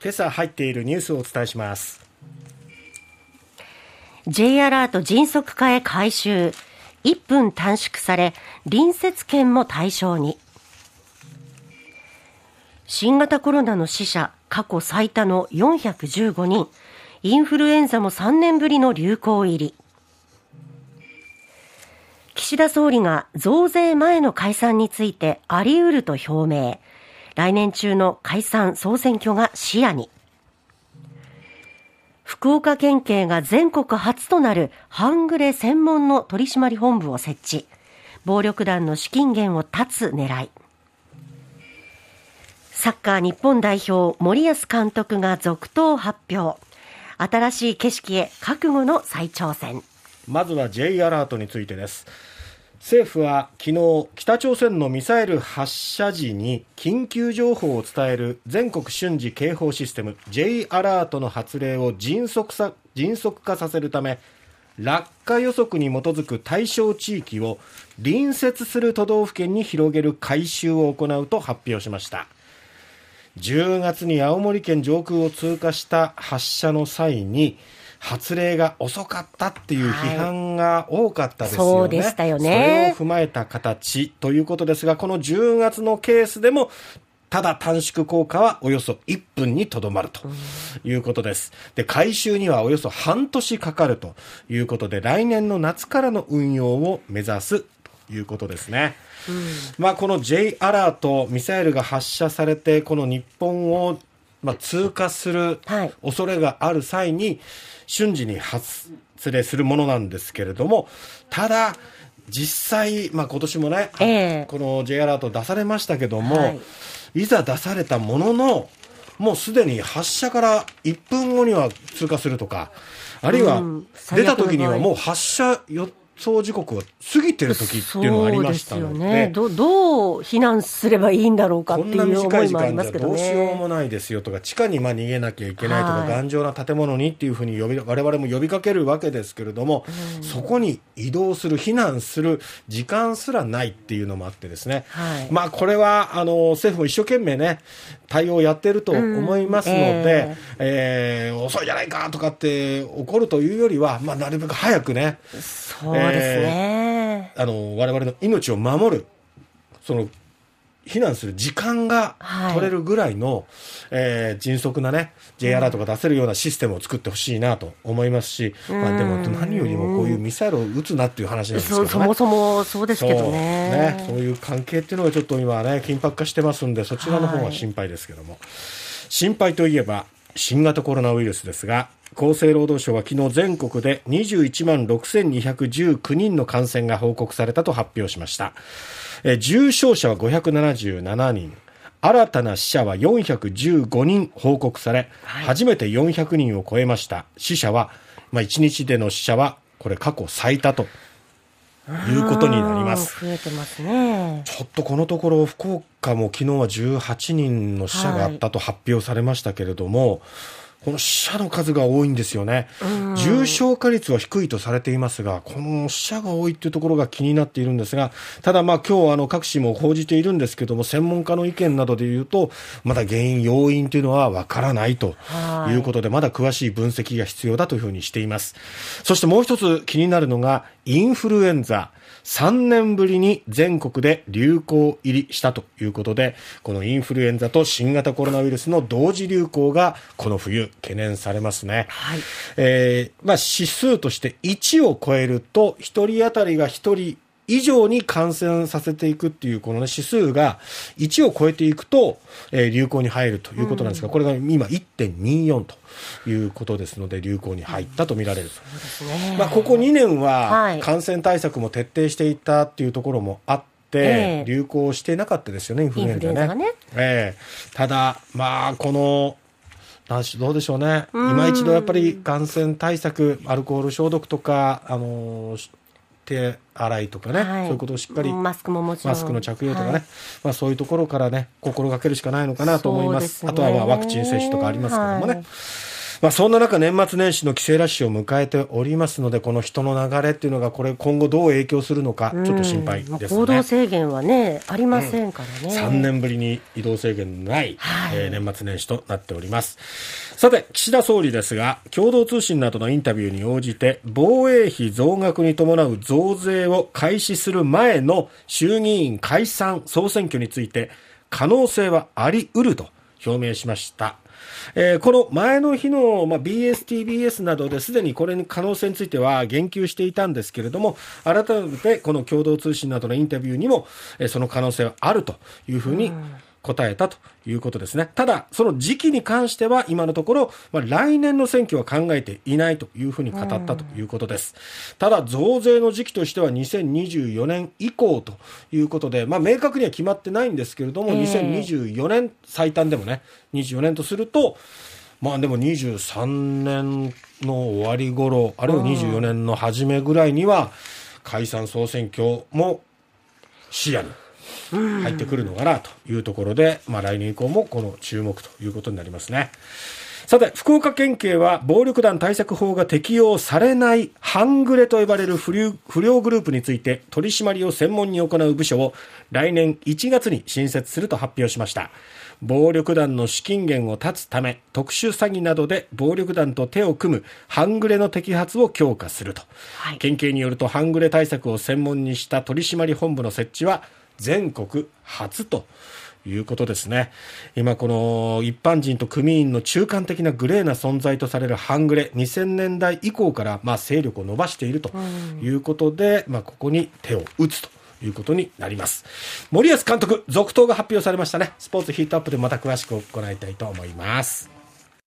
今朝入っているニュースをお伝えします。J アラート迅速化へ回収。1分短縮され隣接県も対象に。新型コロナの死者過去最多の415人。インフルエンザも3年ぶりの流行入り。岸田総理が増税前の解散についてあり得ると表明。来年中の解散総選挙が視野に。福岡県警が全国初となる半グレ専門の取締本部を設置。暴力団の資金源を断つ狙い。サッカー日本代表森保監督が続投発表。新しい景色へ覚悟の再挑戦。まずは J アラートについてです政府は昨日北朝鮮のミサイル発射時に緊急情報を伝える全国瞬時警報システム J アラートの発令を迅速さ迅速化させるため落下予測に基づく対象地域を隣接する都道府県に広げる改修を行うと発表しました。10月に青森県上空を通過した発射の際に発令が遅かったっていう批判が多かったですよね。そうでしたよね。それを踏まえた形ということですが、この10月のケースでも、ただ短縮効果はおよそ1分にとどまるということです。で、回収にはおよそ半年かかるということで、来年の夏からの運用を目指すということですね。うん、まあ、この J アラート、ミサイルが発射されて、この日本をまあ、通過する恐れがある際に、瞬時に発令するものなんですけれども、ただ、実際、まあ、今年もね、えー、この J アラート出されましたけども、はい、いざ出されたものの、もうすでに発射から1分後には通過するとか、あるいは出た時にはもう発射よ走時刻が過ぎてる時っていうのがありましたので、ね、どどう避難すればいいんだろうかっていう思いもありますけど、ね、どうしようもないですよとか地下にまあ逃げなきゃいけないとか、はい、頑丈な建物にっていうふうに呼び我々も呼びかけるわけですけれども、うん、そこに移動する避難する時間すらないっていうのもあってですね、はい、まあこれはあの政府も一生懸命ね対応をやってると思いますので、うん、えー、えー、遅いじゃないかとかって怒るというよりは、まあ、なるべく早くね、そうですね、えー、あの我々の命を守るその避難する時間が取れるぐらいの、はい、えー、迅速なね、J アラートが出せるようなシステムを作ってほしいなと思いますし、うん、まあ、でも何よりもこういうミサイルを撃つなっていう話なんですけど、ね、そもそもそうですけどね。そう。ね。そういう関係っていうのがちょっと今ね、緊迫化してますんで、そちらの方が心配ですけども。はい、心配といえば、新型コロナウイルスですが、厚生労働省は昨日全国で21万6219人の感染が報告されたと発表しました。え重症者は577人。新たな死者は415人報告され、はい、初めて400人を超えました。死者は、まあ、1日での死者は、これ過去最多ということになります。増えてますね。ちょっとこのところ、福岡も昨日は18人の死者があったと発表されましたけれども、はいこの死者の数が多いんですよね。重症化率は低いとされていますが、この死者が多いっていうところが気になっているんですが、ただまあ今日あの各紙も報じているんですけども、専門家の意見などで言うと、まだ原因、要因というのはわからないということで、まだ詳しい分析が必要だというふうにしています。そしてもう一つ気になるのが、インフルエンザ。3年ぶりに全国で流行入りしたということで、このインフルエンザと新型コロナウイルスの同時流行がこの冬懸念されますね。はい、えー、まあ指数として1を超えると1人当たりが1人以上に感染させていくっていう、この、ね、指数が1を超えていくと、えー、流行に入るということなんですが、これが今1.24ということですので、流行に入ったと見られる。うん、まあ、ここ2年は感染対策も徹底していたっていうところもあって、流行してなかったですよね、インフルエンザね。ね。えー、ただ、まあ、この、どうでしょうね、今一度やっぱり感染対策、アルコール消毒とか、あの手洗いとかね、はい、そういうことをしっかり、マスクももちろん。マスクの着用とかね、はい、まあ、そういうところからね、心がけるしかないのかなと思います。すね、あとはまあワクチン接種とかありますけどもね。まあ、そんな中、年末年始の帰省ラッシュを迎えておりますので、この人の流れっていうのが、これ、今後どう影響するのか、ちょっと心配ですね。行動制限はね、ありませんからね。3年ぶりに移動制限のない、はい、えー、年末年始となっております。さて、岸田総理ですが、共同通信などのインタビューに応じて、防衛費増額に伴う増税を開始する前の衆議院解散総選挙について、可能性はあり得ると表明しました。えー、この前の日の、まあ、BS、TBS などですでにこれに可能性については言及していたんですけれども、改めてこの共同通信などのインタビューにも、えー、その可能性はあるというふうに答えたということですね。ただ、その時期に関しては今のところ、まあ、来年の選挙は考えていないというふうに語ったということです。ただ、増税の時期としては2024年以降ということで、まあ、明確には決まってないんですけれども、2024年最短でもね、24年とすると、まあでも23年の終わり頃、あるいは24年の初めぐらいには、解散総選挙も視野に入ってくるのかなというところで、まあ、来年以降もこの注目ということになりますね。さて、福岡県警は暴力団対策法が適用されない半グレと呼ばれる不良不良グループについて取り締まりを専門に行う部署を来年1月に新設すると発表しました。暴力団の資金源を断つため、特殊詐欺などで暴力団と手を組む半グレの摘発を強化すると。はい、県警によると半グレ対策を専門にした取締本部の設置は全国初ということですね。今この一般人と組員の中間的なグレーな存在とされる半グレ、2000年代以降からまあ勢力を伸ばしているということで、まあここに手を打つと。いうことになります。森保監督、続投が発表されましたね。スポーツヒートアップでまた詳しく行いたいと思います。